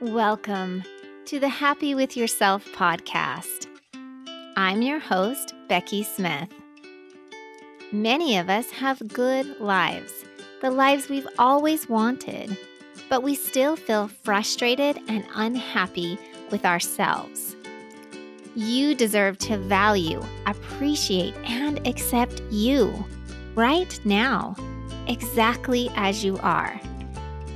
Welcome to the Happy with Yourself podcast. I'm your host, Becky Smith. Many of us have good lives, the lives we've always wanted, but we still feel frustrated and unhappy with ourselves. You deserve to value, appreciate, and accept you right now, exactly as you are.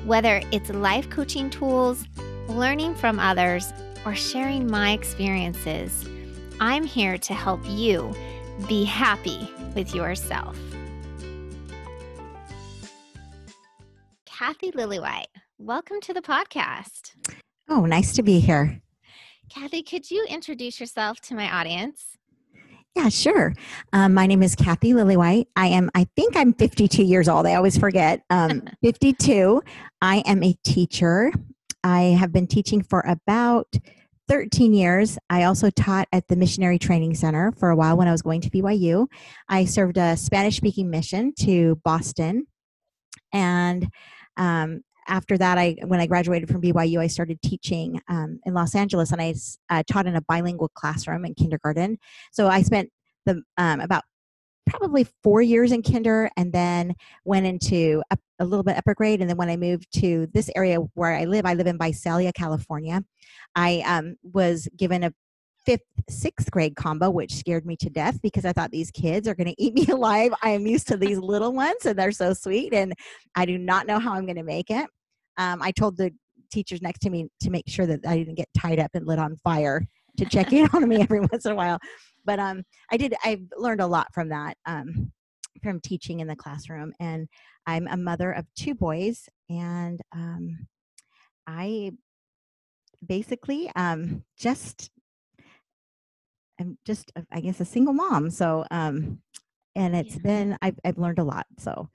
Whether it's life coaching tools, learning from others, or sharing my experiences, I'm here to help you be happy with yourself. Kathy Lillywhite, welcome to the podcast. Oh, nice to be here. Kathy, could you introduce yourself to my audience? Yeah, sure. Um, my name is Kathy Lillywhite. I am, I think I'm 52 years old. I always forget. Um, 52. I am a teacher. I have been teaching for about 13 years. I also taught at the Missionary Training Center for a while when I was going to BYU. I served a Spanish speaking mission to Boston. And um, after that, I when I graduated from BYU, I started teaching um, in Los Angeles, and I uh, taught in a bilingual classroom in kindergarten. So I spent the um, about probably four years in kinder and then went into a, a, little bit upper grade and then when i moved to this area where i live i live in visalia california. I um, was given a fifth sixth grade combo which scared me to death because i thought these kids are going to eat me alive. I am used to these little ones and they're so sweet and i do not know how i'm going to make it. Um, i told the teachers next to me to make sure that i didn't get tied up and lit on fire to check in on me every once in a while but um, I did. I've learned a lot from that. Um, from teaching in the classroom and i'm a mother of two boys and um, i basically um, just i'm just i guess a single mom so um, and it's yeah. been I've, I've learned a lot so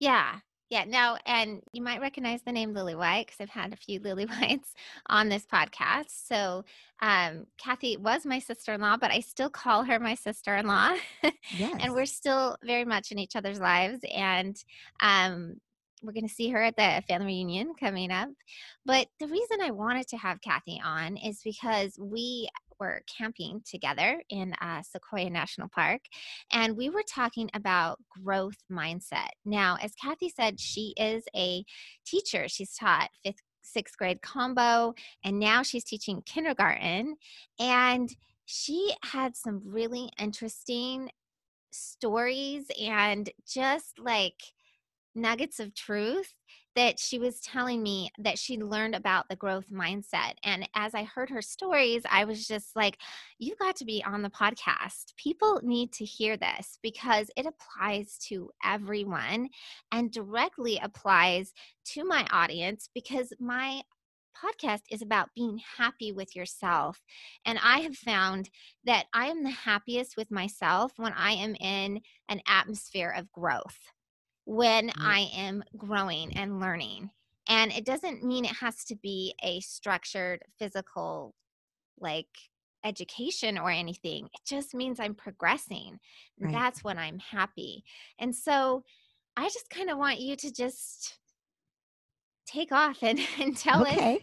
yeah yeah, no, and you might recognize the name Lillywhite because I've had a few Lillywhites on this podcast. So, um, Kathy was my sister in law, but I still call her my sister in law. Yes. and we're still very much in each other's lives. And um, we're going to see her at the family reunion coming up. But the reason I wanted to have Kathy on is because we were camping together in uh, Sequoia National Park, and we were talking about growth mindset. Now, as Kathy said, she is a teacher. She's taught fifth, sixth grade combo, and now she's teaching kindergarten. And she had some really interesting stories and just like nuggets of truth that she was telling me that she learned about the growth mindset. And as I heard her stories, I was just like, you got to be on the podcast. People need to hear this because it applies to everyone and directly applies to my audience because my podcast is about being happy with yourself. And I have found that I am the happiest with myself when I am in an atmosphere of growth when mm-hmm. I am growing and learning. And it doesn't mean it has to be a structured physical, like education or anything. It just means I'm progressing. Right. That's when I'm happy. And so I just kind of want you to just take off and, and tell okay. us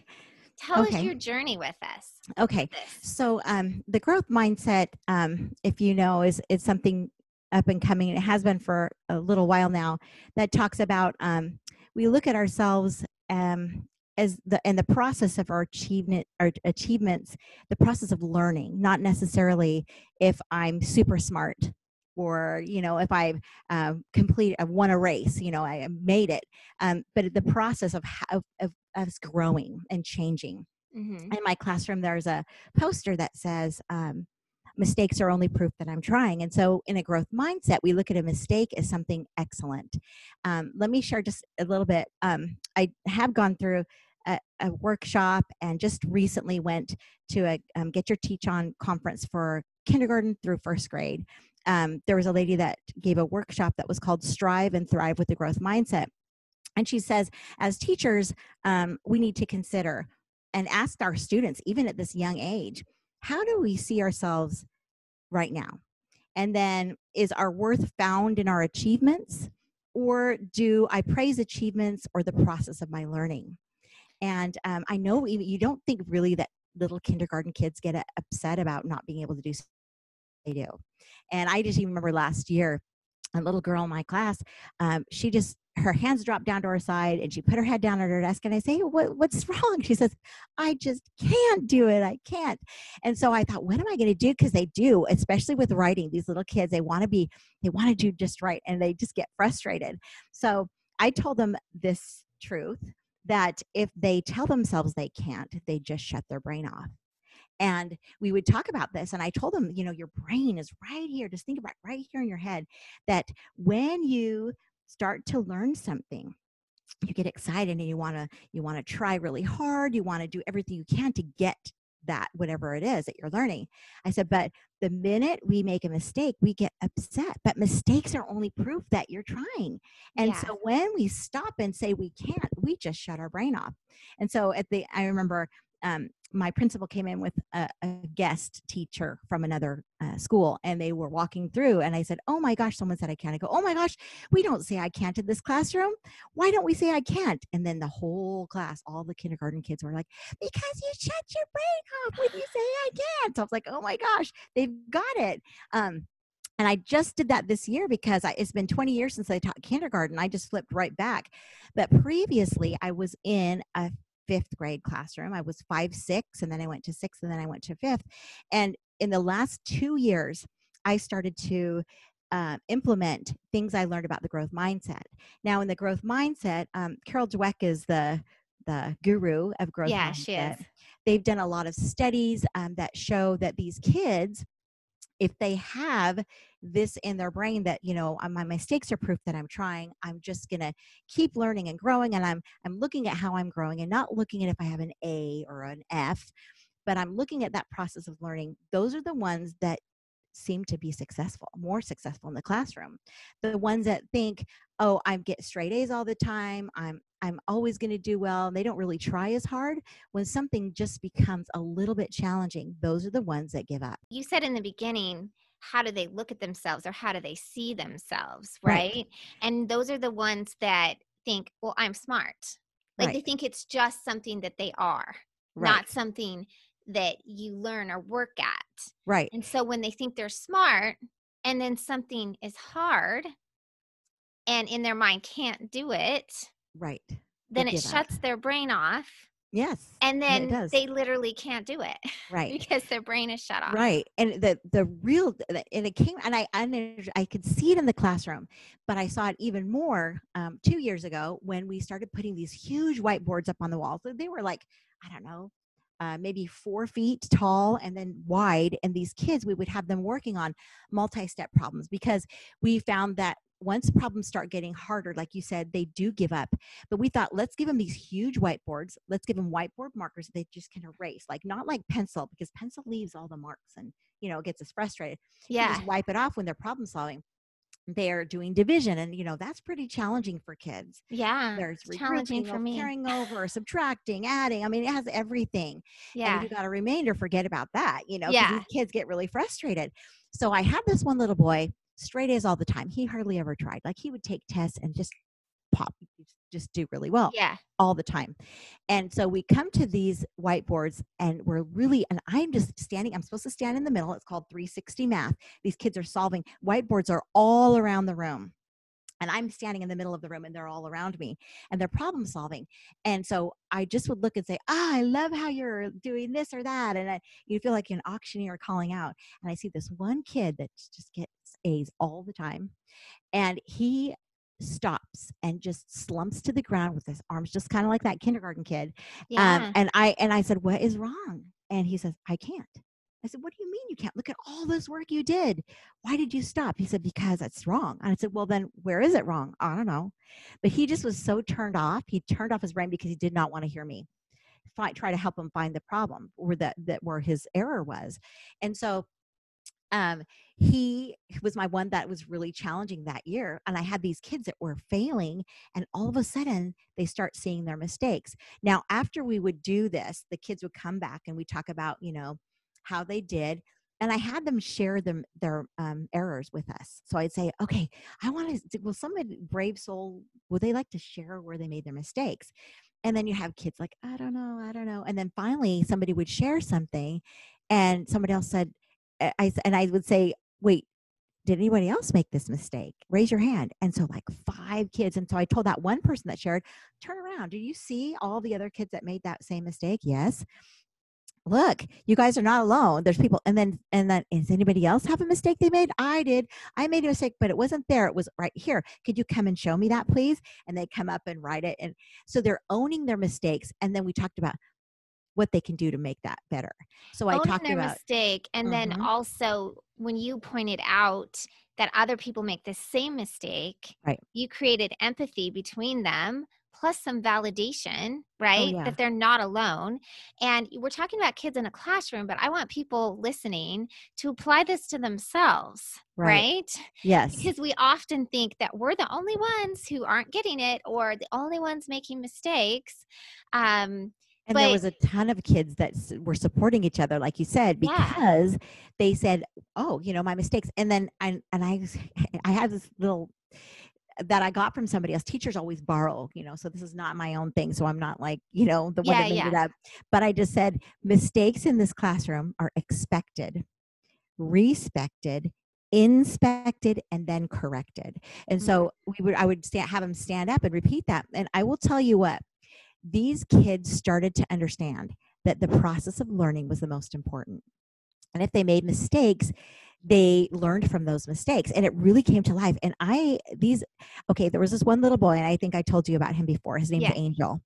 tell okay. us your journey with us okay so um, the growth mindset um, if you know is is something up and coming, and it has been for a little while now, that talks about um, we look at ourselves um, as the in the process of our achievement our achievements, the process of learning, not necessarily if I'm super smart or you know if i uh, complete i've won a race you know i made it um, but the process of, of, of us growing and changing mm-hmm. in my classroom there's a poster that says um, mistakes are only proof that I'm trying. And so, in a growth mindset, we look at a mistake as something excellent. Um, let me share just a little bit. Um, I have gone through a, a, workshop and just recently went to a um, Get Your Teach On conference for kindergarten through first grade. Um, there was a lady that gave a workshop that was called Strive and Thrive with the Growth Mindset. And she says, as teachers, um, we need to consider and ask our students, even at this young age, how do we see ourselves right now? And then is our worth found in our achievements? Or do I praise achievements or the process of my learning? And um, I know you don't think really that little kindergarten kids get upset about not being able to do they do. And I just even remember last year, a little girl in my class, um, she just her hands dropped down to her side and she put her head down at her desk and I say, what, what's wrong? She says, I just can't do it. I can't. And so I thought, what am I going to do? Cause they do, especially with writing these little kids, they want to be, they want to do just right. And they just get frustrated. So I told them this truth that if they tell themselves they can't, they just shut their brain off. And we would talk about this. And I told them, you know, your brain is right here. Just think about right here in your head that when you start to learn something, you get excited and you want to you want to try really hard you want to do everything you can to get that whatever it is that you're learning. I said but the minute we make a mistake we get upset. But mistakes are only proof that you're trying. And yeah. so when we stop and say we can't we just shut our brain off. And so at the i remember um, my principal came in with a, a guest teacher from another uh, school and they were walking through and i said oh my gosh someone said i can't I go oh my gosh we don't say i can't in this classroom why don't we say i can't and then the whole class all the kindergarten kids were like because you shut your brain off when you say i can't so i was like oh my gosh they've got it um, and I just did that this year because I, it's been 20 years since I taught kindergarten. I just flipped right back. But previously, I was in a fifth grade classroom. I was five, six, and then I went to sixth, and then I went to fifth. And in the last two years, I started to uh, implement things I learned about the growth mindset. Now, in the growth mindset, um, Carol Dweck is the the guru of growth. Yeah, mindset. she is. They've done a lot of studies um, that show that these kids if they have this in their brain that you know my mistakes are proof that i'm trying i'm just to keep learning and growing and i'm i'm looking at how i'm growing and not looking at if i have an a or an f but i'm looking at that process of learning those are the ones that seem to be successful more successful in the classroom the ones that think oh i get straight a's all the time i'm I'm always going to do well. And they don't really try as hard. When something just becomes a little bit challenging, those are the ones that give up. You said in the beginning, how do they look at themselves or how do they see themselves, right? right. And those are the ones that think, well, I'm smart. Like right. they think it's just something that they are, right. not something that you learn or work at. Right. And so when they think they're smart and then something is hard and in their mind can't do it, Right. Then it shuts up. their brain off. Yes. And then they literally can't do it. Right. because their brain is shut off. Right. And the the real and it came and I I, I could see it in the classroom, but I saw it even more um, two years ago when we started putting these huge whiteboards up on the walls. They were like, I don't know, uh, maybe four feet tall and then wide. And these kids, we would have them working on multi step problems because we found that once problems start getting harder, like you said, they do give up. But we thought, let's give them these huge whiteboards. Let's give them whiteboard markers that they just can erase, like not like pencil, because pencil leaves all the marks and, you know, gets us frustrated. Yeah. just wipe it off when they're problem solving. They're doing division, and you know that's pretty challenging for kids. Yeah, there's challenging for me. Carrying over, subtracting, adding. I mean, it has everything. Yeah, and you got a remainder. Forget about that. You know, yeah, kids get really frustrated. So I had this one little boy straight A's all the time. He hardly ever tried. Like he would take tests and just pop, just do really well. Yeah. All the time. And so we come to these whiteboards and we're really, and I'm just standing, I'm supposed to stand in the middle. It's called 360 math. These kids are solving, whiteboards are all around the room and I'm standing in the middle of the room and they're all around me and they're problem solving. And so I just would look and say, Ah, I love how you're doing this or that. And I, you feel like an auctioneer calling out. And I see this one kid that just gets A's all the time. And he stops and just slumps to the ground with his arms just kind of like that kindergarten kid. Um, yeah. Um, and I and I said, What is wrong? And he says, I can't. I said, What do you mean you can't? Look at all this work you did. Why did you stop? He said, Because it's wrong. And I said, Well, then where is it wrong? I don't know. But he just was so turned off. He turned off his brain because he did not want to hear me. Fight, try to help him find the problem or that that where his error was. And so um, he was my one that was really challenging that year. And I had these kids that were failing, and all of a sudden they start seeing their mistakes. Now, after we would do this, the kids would come back and we talk about, you know, how they did. And I had them share them their um, errors with us. So I'd say, okay, I want to. Will some brave soul? Would they like to share where they made their mistakes? And then you have kids like, I don't know, I don't know. And then finally somebody would share something and somebody else said, I, and I would say, wait, did anybody else make this mistake? Raise your hand. And so like five kids. And so I told that one person that shared, turn around. Do you see all the other kids that made that same mistake? Yes. Look, you guys are not alone. There's people. And then, and then, does anybody else have a mistake they made? I did. I made a mistake, but it wasn't there. It was right here. Could you come and show me that, please? And they come up and write it. And so they're owning their mistakes. And then we talked about what they can do to make that better. So I talked their about mistake and then Mhm. also when you pointed out that other people make the same mistake Right. you created empathy between them plus some validation right Oh, yeah. that they're not alone and we're talking about kids in a classroom but i want people listening to apply this to themselves Right. right yes, because we often think that we're the only ones who aren't getting it or the only ones making mistakes um And there was a ton of kids that were supporting each other, like you said, Yeah. because they said, "Oh, you know, my mistakes." And then I and I, I had this little that I got from somebody else. Teachers always borrow, you know, so this is not my own thing. So I'm not like, you know, the one Yeah, that made it yeah. up. But I just said mistakes in this classroom are expected, respected, inspected, and then corrected. And mm-hmm. so we would I would stand, have them stand up and repeat that. And I will tell you what, these kids started to understand that the process of learning was the most important. And if they made mistakes, they learned from those mistakes and it really came to life. And I, these, okay, there was this one little boy, and I think I told you about him before. His name's Yeah. Angel.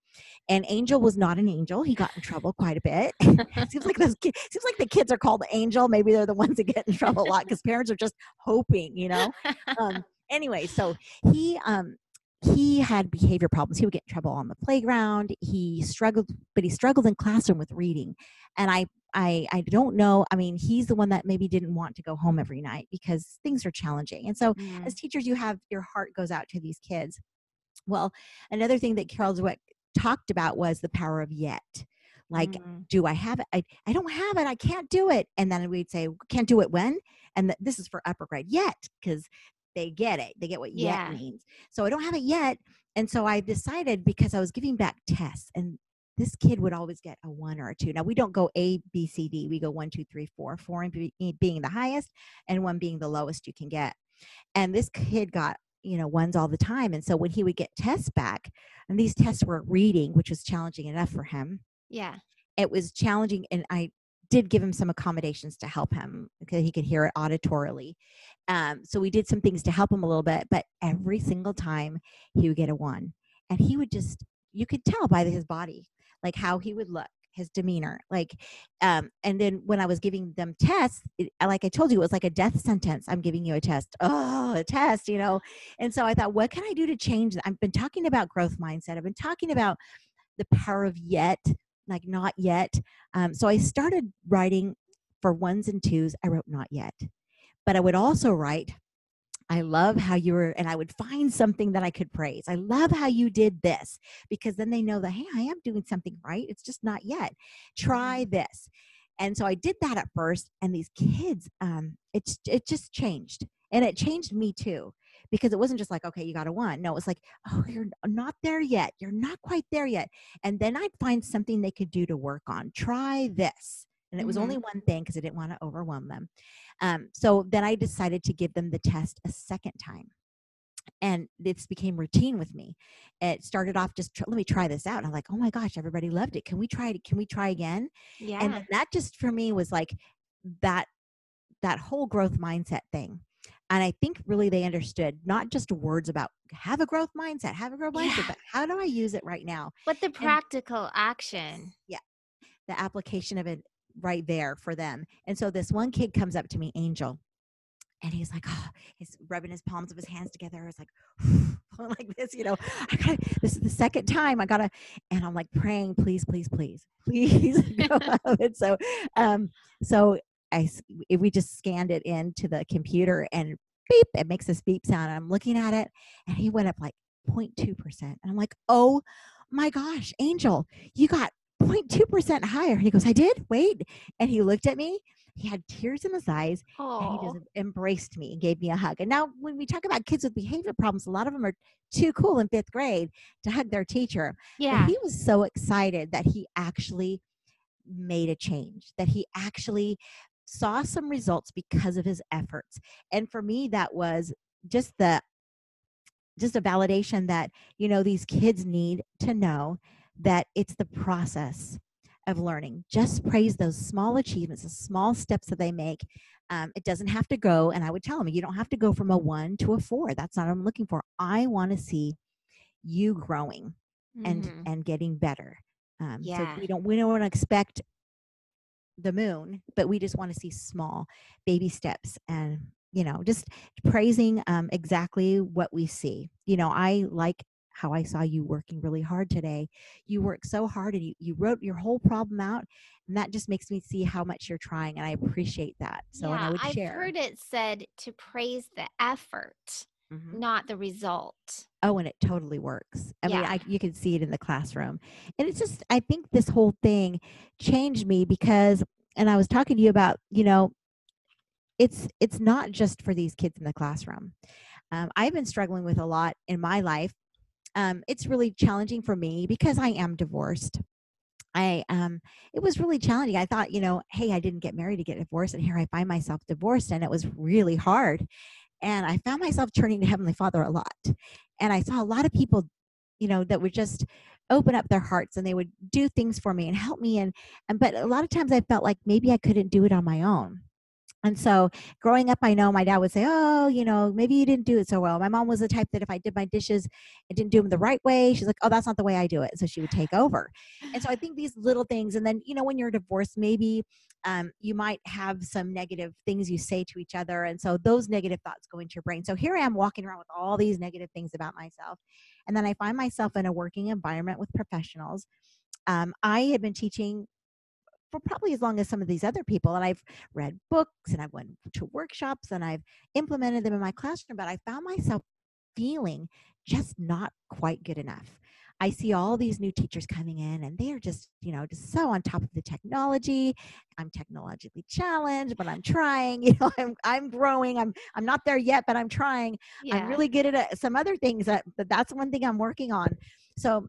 And Angel was not an angel. He got in trouble quite a bit. seems like those kids, seems like the kids are called Angel. Maybe they're the ones that get in trouble a lot because parents are just hoping, you know? um, anyway, so he um he had behavior problems. He would get in trouble on the playground. He struggled, but he struggled in classroom with reading. And I I I don't know. I mean, he's the one that maybe didn't want to go home every night because things are challenging. And so Mm. as teachers, you have your heart goes out to these kids. Well, another thing that Carol Dweck talked about was the power of yet. Like Mm. do I have it? I, I don't have it. I can't do it. And then we'd say, can't do it when? And th- this is for upper grade yet, because they get it. They get what Yeah. yet means. So I don't have it yet. And so I decided because I was giving back tests and this kid would always get a one or a two. Now we don't go A, B, C, D. We go one, two, three, four, four and be, eh, being the highest and one being the lowest you can get. And this kid got, you know, ones all the time. And so when he would get tests back, and these tests were reading, which was challenging enough for him, yeah it was challenging and i did give him some accommodations to help him because he could hear it auditorily. Um, so we did some things to help him a little bit but every single time he would get a one and he would just you could tell by his body like how he would look his demeanor like um and then when i was giving them tests it, like i told you it was like a death sentence i'm giving you a test oh a test you know? And so i thought what can i do to change that i've been talking about growth mindset i've been talking about the power of yet like not yet. Um, so I started writing for ones and twos. I wrote not yet, but I would also write. I love how you were, and I would find something that I could praise. I love how you did this because then they know that, hey, I am doing something right. It's just not yet. Try this. And so I did that at first, and these kids, um, it's it just changed, and it changed me too because it wasn't just like, okay, you got a one. No, it was like, oh, you're not there yet. You're not quite there yet. And then I'd find something they could do to work on. Try this. And it was Mhm. only one thing because I didn't want to overwhelm them. Um, so then I decided to give them the test a second time. And this became routine with me. It started off just let me try this out. And I'm like, oh my gosh, everybody loved it. Can we try it? Can we try again? yeah and then that just for me was like that that whole growth mindset thing and i think really they understood not just words about have a growth mindset have a growth mindset but how do i use it right now? But the practical action. Yeah. the application of it right there for them. And so this one kid comes up to me angel and he's like oh he's rubbing his palms of his hands together. It's like like this you know i gotta this is the second time i gotta and i'm like praying please please please please and so um so i if we just scanned it into the computer and beep it makes this beep sound and i'm looking at it and he went up like 0.2 percent and i'm like oh my gosh angel you got 0.2 percent higher and he goes i did wait and he looked at me he had tears in his eyes and he just embraced me and gave me a hug. And now, when we talk about kids with behavior problems, a lot of them are too cool in fifth grade to hug their teacher. But yeah. he was so excited that he actually made a change, that he actually saw some results because of his efforts. And for me, that was just the just a validation that you know these kids need to know that it's the process of learning just praise those small achievements the small steps that they make um, it doesn't have to go and i would tell them you don't have to go from a one to a four that's not what i'm looking for i want to see you growing and Mhm. and getting better um, Yeah. so we don't we don't want to expect the moon but we just want to see small baby steps and you know just praising um, exactly what we see. You know i like how i saw you working really hard today. You worked so hard and you, you wrote your whole problem out and that just makes me see how much you're trying and i appreciate that so and i would share. I've heard it said to praise the effort, Mhm. not the result. Oh, and it totally works. I mean, Yeah. I, you can see it in the classroom. And it's just, I think this whole thing changed me because, and I was talking to you about, you know, it's it's not just for these kids in the classroom. Um, I've been struggling with a lot in my life. Um, it's really challenging for me because I am divorced. I um, it was really challenging. I thought, you know, hey, I didn't get married to get divorced, and here I find myself divorced, and it was really hard and I found myself turning to Heavenly Father a lot. And I saw a lot of people, you know, that would just open up their hearts and they would do things for me and help me. And and but a lot of times I felt like maybe I couldn't do it on my own. And so growing up, I know my dad would say, Oh, you know, maybe you didn't do it so well. My mom was the type that if I did my dishes and didn't do them the right way, she's like, Oh, that's not the way I do it. So she would take over. And so I think these little things, and then, you know, when you're divorced, maybe um, you might have some negative things you say to each other. And so those negative thoughts go into your brain. So here I am walking around with all these negative things about myself. And then I find myself in a working environment with professionals. Um, I had been teaching for probably as long as some of these other people. And I've read books and I've went to workshops and I've implemented them in my classroom, but I found myself feeling just not quite good enough. I see all these new teachers coming in and they're just, you know, just so on top of the technology. I'm technologically challenged, but I'm trying, you know, I'm I'm growing. I'm I'm not there yet, but I'm trying. Yeah. I'm really good at uh, some other things that but that's one thing I'm working on. So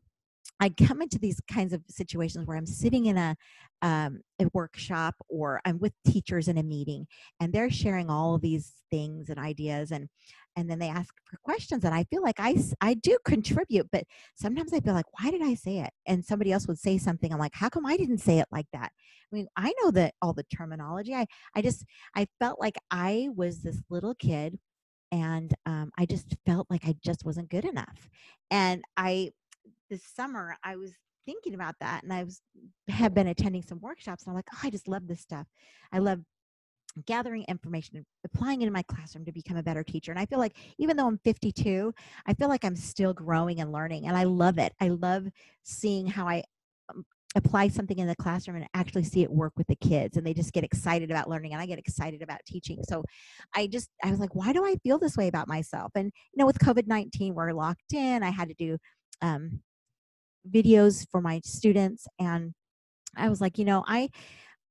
I come into these kinds of situations where I'm sitting in a um, a workshop or I'm with teachers in a meeting, and they're sharing all of these things and ideas, and and then they ask for questions, and I feel like I I do contribute, but sometimes I feel like why did I say it? And somebody else would say something, I'm like, how come I didn't say it like that? I mean, I know that all the terminology. I I just I felt like I was this little kid and um, I just felt like I just wasn't good enough. And I this summer I was thinking about that, and I was have been attending some workshops, and I'm like, oh, I just love this stuff. I love gathering information and applying it in my classroom to become a better teacher. And I feel like even though I'm 52, I feel like I'm still growing and learning, and I love it. I love seeing how I um, apply something in the classroom and actually see it work with the kids and they just get excited about learning and I get excited about teaching. So I just I was like, why do I feel this way about myself? And you know, with COVID-19, we're locked in. I had to do um, videos for my students and I was like, you know, I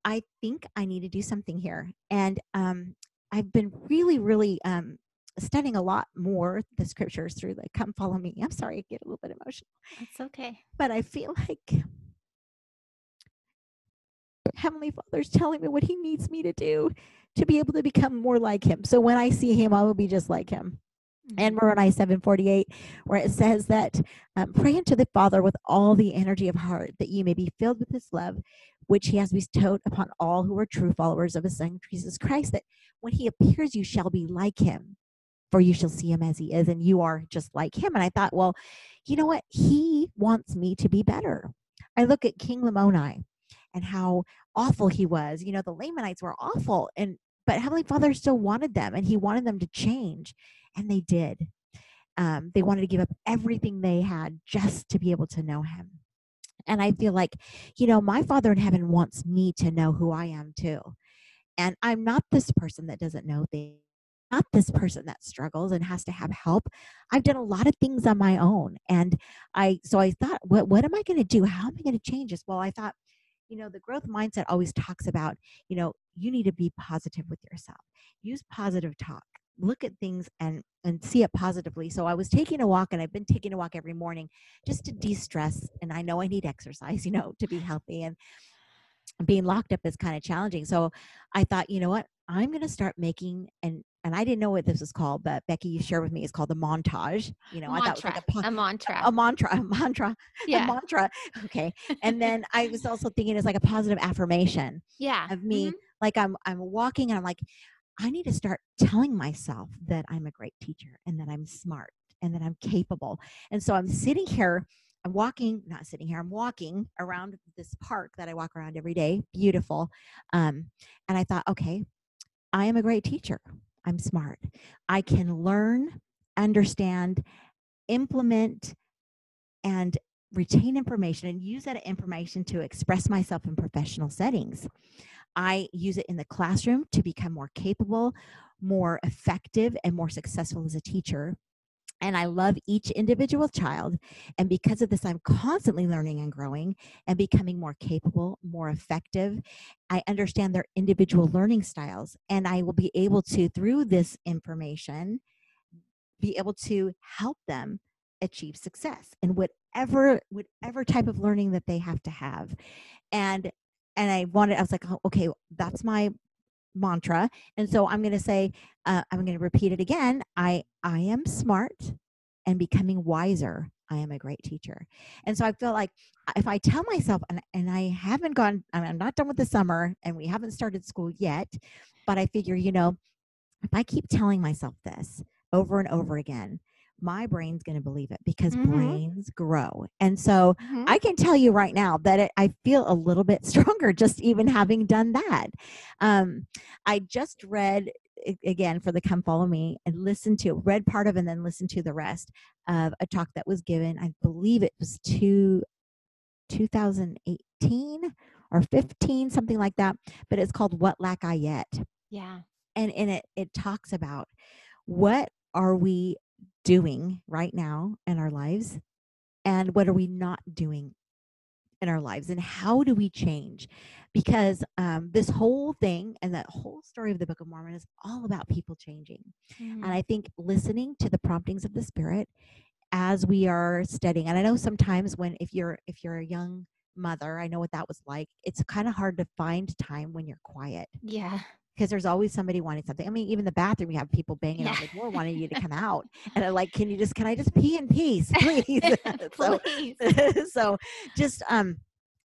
I think I need to do something here. And um I've been really, really um studying a lot more the scriptures through the come follow me. I'm sorry, I get a little bit emotional. It's okay. But I feel like Heavenly Father's telling me what he needs me to do to be able to become more like him. So when I see him, I will be just like him and Moroni 748, where it says that um, pray unto the Father with all the energy of heart, that you may be filled with his love, which he has bestowed upon all who are true followers of his Son Jesus Christ, that when he appears, you shall be like him, for you shall see him as he is, and you are just like him. And I thought, well, you know what? He wants me to be better. I look at King Lamoni and how awful he was. You know, the Lamanites were awful, and but Heavenly Father still wanted them, and he wanted them to change and they did. Um, they wanted to give up everything they had just to be able to know him. And I feel like, you know, my Father in heaven wants me to know who I am too. And I'm not this person that doesn't know things, not this person that struggles and has to have help. I've done a lot of things on my own. And I, so I thought, what, what am I going to do? How am I going to change this? Well, I thought, you know, the growth mindset always talks about, you know, you need to be positive with yourself. Use positive talk. Look at things and and see it positively. So I was taking a walk and I've been taking a walk every morning just to de-stress and I know I need exercise, you know, to be healthy and being locked up is kind of challenging. So I thought, you know what? I'm going to start making and and I didn't know what this was called, but Becky, you shared with me, it's called a montage. You know, mantra, I thought it was like a, a mantra, a mantra, a mantra, yeah. a mantra. Okay, and then I was also thinking it's like a positive affirmation yeah, of me. Mhm. Like I'm I'm walking and I'm like, I need to start telling myself that I'm a great teacher and that I'm smart and that I'm capable. And so I'm sitting here. I'm walking, not sitting here. I'm walking around this park that I walk around every day. Beautiful. Um, and I thought, okay, I am a great teacher. I'm smart. I can learn, understand, implement, and retain information and use that information to express myself in professional settings. I use it in the classroom to become more capable, more effective, and more successful as a teacher. And I love each individual child. And because of this, I'm constantly learning and growing and becoming more capable, more effective. I understand their individual learning styles. And I will be able to, through this information, be able to help them achieve success in whatever whatever type of learning that they have to have and and i wanted i was like oh, okay that's my mantra and so i'm going to say uh, i'm going to repeat it again i i am smart and becoming wiser. I am a great teacher. And so i feel like if i tell myself and, and i haven't gone I mean, i'm not done with the summer and we haven't started school yet but i figure you know if i keep telling myself this over and over again my brain's going to believe it because Mhm. brains grow and so Mhm. I can tell you right now that it, I feel a little bit stronger just even having done that. Um, I just read again for the come follow me and listen to read part of and then listen to the rest of a talk that was given. I believe it was two, 2018 or 15, something like that. But it's called "What Lack I Yet." yeah, and in it it talks about what are we doing right now in our lives and what are we not doing in our lives and how do we change? Because um, this whole thing and that whole story of the book of mormon is all about people changing Mhm. and i think listening to the promptings of the spirit as we are studying and i know sometimes when if you're if you're a young mother i know what that was like it's kind of hard to find time when you're quiet. Yeah, because there's always somebody wanting something. I mean, even the bathroom, you have people banging on the door wanting you to come out, and I'm like, "Can you just? Can I just pee in peace, please?" so, please. so just um,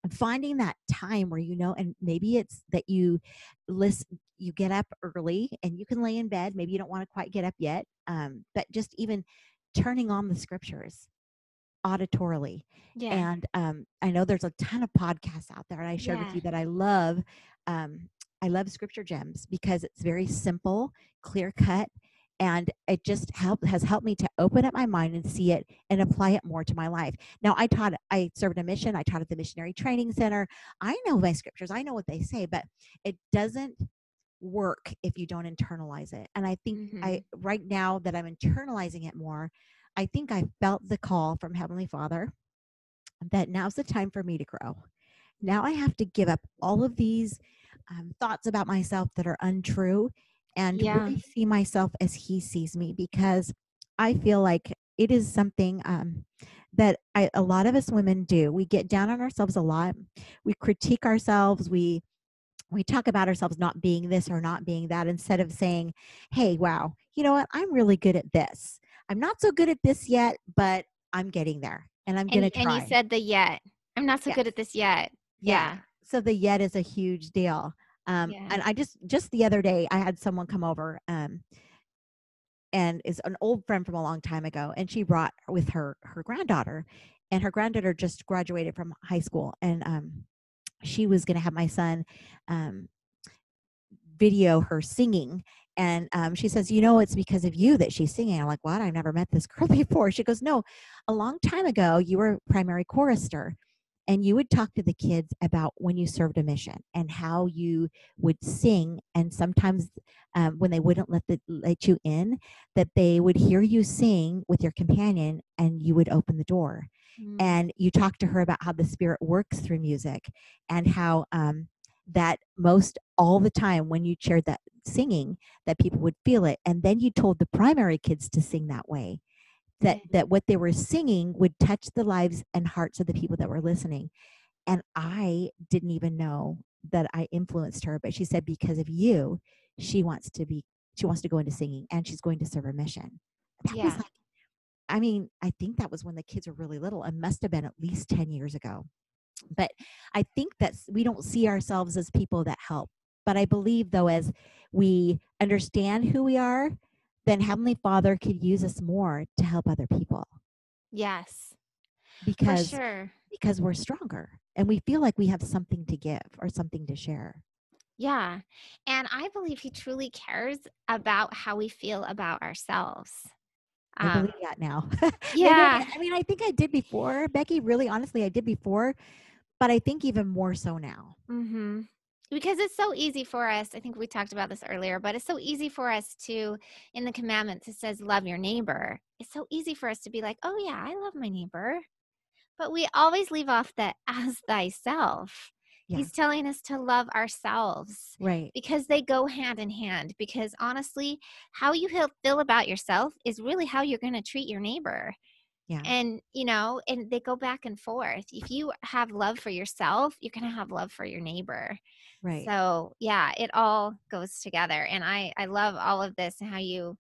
finding that time where you know, and maybe it's that you listen, you get up early, and you can lay in bed. Maybe you don't want to quite get up yet, um, but just even turning on the scriptures auditorily Yeah, and um, I know there's a ton of podcasts out there, and I shared with you that I love. Um, I love Scripture Gems because it's very simple, clear cut, and it just help has helped me to open up my mind and see it and apply it more to my life. Now, I taught, I served a mission. I taught at the Missionary Training Center. I know my scriptures. I know what they say, but it doesn't work if you don't internalize it. And I think I mm-hmm. right now that I'm internalizing it more, I think I felt the call from Heavenly Father that now's the time for me to grow. Now I have to give up all of these um, thoughts about myself that are untrue and Yeah. really see myself as He sees me because I feel like it is something um, that I, a lot of us women do. We get down on ourselves a lot. We critique ourselves. We we talk about ourselves not being this or not being that instead of saying, "Hey, wow, you know what? I'm really good at this. I'm not so good at this yet, but I'm getting there, and I'm going to and you said the yet. I'm not so Yes. good at this yet. Yeah. So the yet is a huge deal. Um, Yeah. And I just just the other day I had someone come over, um, and is an old friend from a long time ago, and she brought with her her granddaughter, and her granddaughter just graduated from high school, and um, she was going to have my son um, video her singing. And um, she says, You know, it's because of you that she's singing. I'm like, What? I've never met this girl before. She goes, No, a long time ago, you were a primary chorister and you would talk to the kids about when you served a mission and how you would sing. And sometimes um, when they wouldn't let, the, let you in, that they would hear you sing with your companion and you would open the door. Mm. and you talk to her about how the spirit works through music and how um, that most all the time when you shared that singing that people would feel it and then you told the primary kids to sing that way that Mhm. that what they were singing would touch the lives and hearts of the people that were listening. And i didn't even know that i influenced her but she said because of you she wants to be she wants to go into singing and she's going to serve a mission. That was Yeah. like i mean i think that was when the kids were really little. It must have been at least 10 years ago. But i think that we don't see ourselves as people that help. But i believe though as we understand who we are then heavenly father could use us more to help other people yes, for because sure. because we're stronger and we feel like we have something to give or something to share Yeah. And I believe he truly cares about how we feel about ourselves. i Um, believe that now yeah. I mean i think i did before becky really honestly i did before but i think even more so now Mm-hmm. Because it's so easy for us. I think we talked about this earlier, but it's so easy for us to, in the commandments, it says, love your neighbor. It's so easy for us to be like, oh, yeah, I love my neighbor. But we always leave off the as thyself. Yeah. He's telling us to love ourselves right because they go hand in hand. Because honestly, how you feel- feel about yourself is really how you're going to treat your neighbor. Yeah And, you know, and they go back and forth. If you have love for yourself, you're going to have love for your neighbor. right So, yeah, it all goes together. And I I love all of this and how you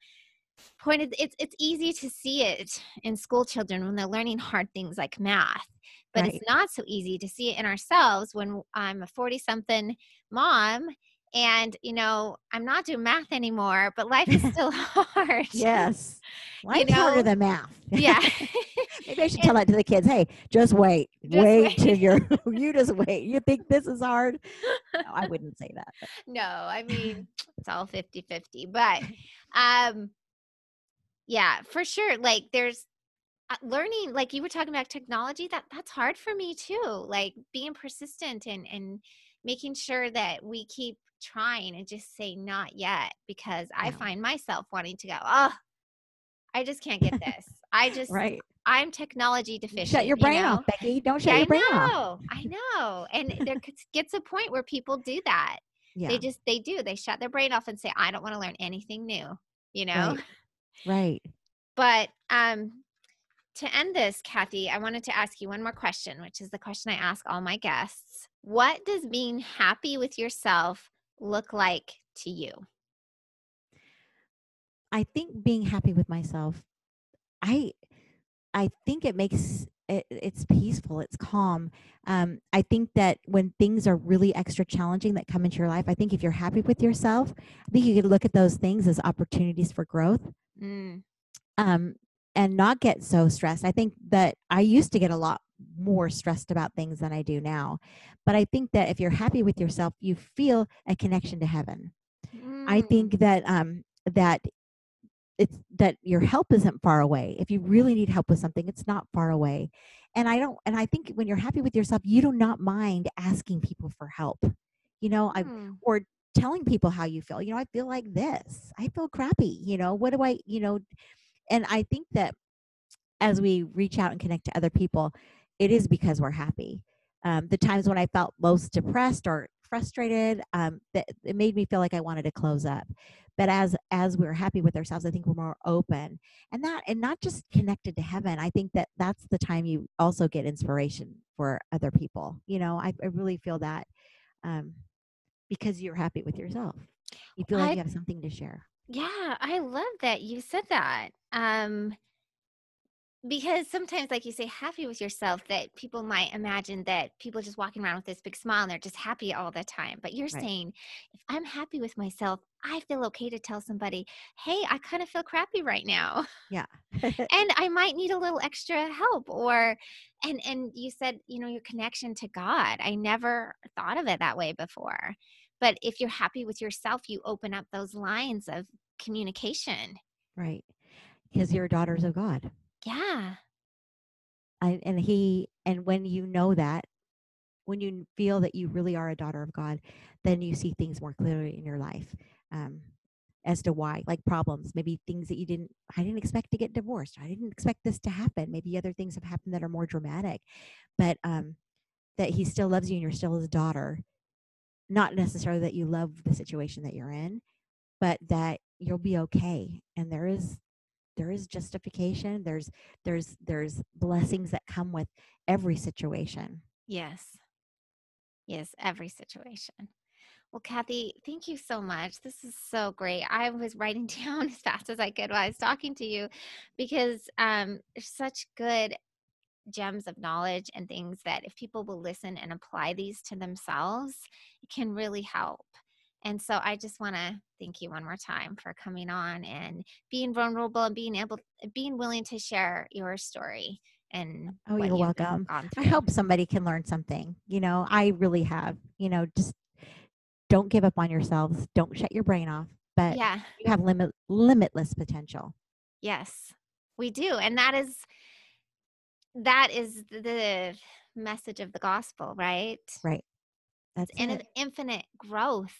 pointed it's it's easy to see it in school children when they're learning hard things like math. But Right. it's not so easy to see it in ourselves when I'm a 40 something mom and you know, I'm not doing math anymore, but life is still hard. yes life's harder know? than math Yeah. Maybe I should tell that to the kids. Hey, just wait. Just wait, wait. till you're you just wait. You think this is hard? No, I wouldn't say that. but- no i mean it's all 50 50 but um yeah for sure like there's uh, learning like you were talking about technology that that's hard for me too like being persistent and and making sure that we keep trying and just say not yet because i Yeah. find myself wanting to go oh i just can't get this i just Right. i'm technology deficient Shut your you brain know? off, Becky. Don't Yeah, shut your brain off I off. know, I know, and there gets- gets a point where people do that Yeah. they just they do they shut their brain off and say i don't want to learn anything new you know Right. right. but um to end this kathy i wanted to ask you one more question which is the question i ask all my guests what does being happy with yourself look like to you I think being happy with myself, I I think it makes it, it's peaceful, it's calm. Um, I think that when things are really extra challenging that come into your life, I think if you're happy with yourself, I think you could look at those things as opportunities for growth. mm, um, and not get so stressed. I think that I used to get a lot more stressed about things than I do now. But I think that if you're happy with yourself, you feel a connection to heaven. I mm, think that um, that it's that your help isn't far away. If you really need help with something, it's not far away. And I don't. And I think when you're happy with yourself, you do not mind asking people for help. You know, I mm, or telling people how you feel. You know, I feel like this. I feel crappy. You know, what do I, you know, and I think that as we reach out and connect to other people, it is because we're happy. Um, the times when I felt most depressed or frustrated, um, that it made me feel like I wanted to close up. But as as we're happy with ourselves, I think we're more open, and that and not just connected to heaven. I think that that's the time you also get inspiration for other people. You know, I, I really feel that um, because you're happy with yourself, you feel like I- you have something to share. yeah i love that you said that um because sometimes like you say happy with yourself that people might imagine that people just walking around with this big smile and they're just happy all the time but you're Right. saying if i'm happy with myself i feel okay to tell somebody hey i kind of feel crappy right now Yeah. and i might need a little extra help or and and you said you know your connection to god i never thought of it that way before but if you're happy with yourself you open up those lines of communication right. Because you're daughters of God. Yeah I, and he and when you know that when you feel that you really are a daughter of god then you see things more clearly in your life um, as to why, like problems, maybe things that you didn't, I didn't expect to get divorced. I didn't expect this to happen. Maybe other things have happened that are more dramatic, but um, that he still loves you and you're still his daughter. Not necessarily that you love the situation that you're in, but that you'll be okay. And there is there is justification. There's there's there's blessings that come with every situation. Yes. Yes, every situation. Well, Kathy, thank you so much. This is so great. I was writing down as fast as I could while I was talking to you because um, there's such good gems of knowledge and things that if people will listen and apply these to themselves, it can really help. And so I just want to thank you one more time for coming on and being vulnerable and being able, being willing to share your story. And oh, you're welcome. I hope somebody can learn something. You know, I really have. You know, just don't give up on yourselves. Don't shut your brain off. But yeah, you have limit limitless potential. Yes, we do, and that is that is the message of the gospel, right? Right. That's and infinite growth.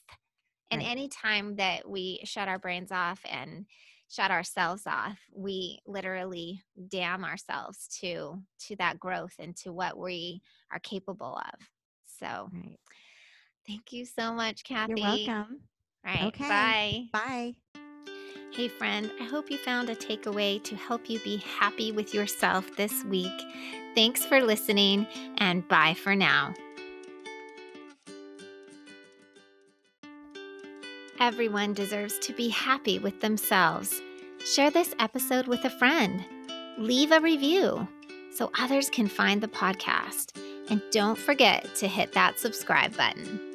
And right. anytime that we shut our brains off and shut ourselves off, we literally damn ourselves to to that growth and to what we are capable of. So right. Thank you so much, Kathy. You're welcome. All right. Okay. Bye. Bye. Hey, friend, I hope you found a takeaway to help you be happy with yourself this week. Thanks for listening, and bye for now. Everyone deserves to be happy with themselves. Share this episode with a friend. Leave a review so others can find the podcast. And don't forget to hit that subscribe button.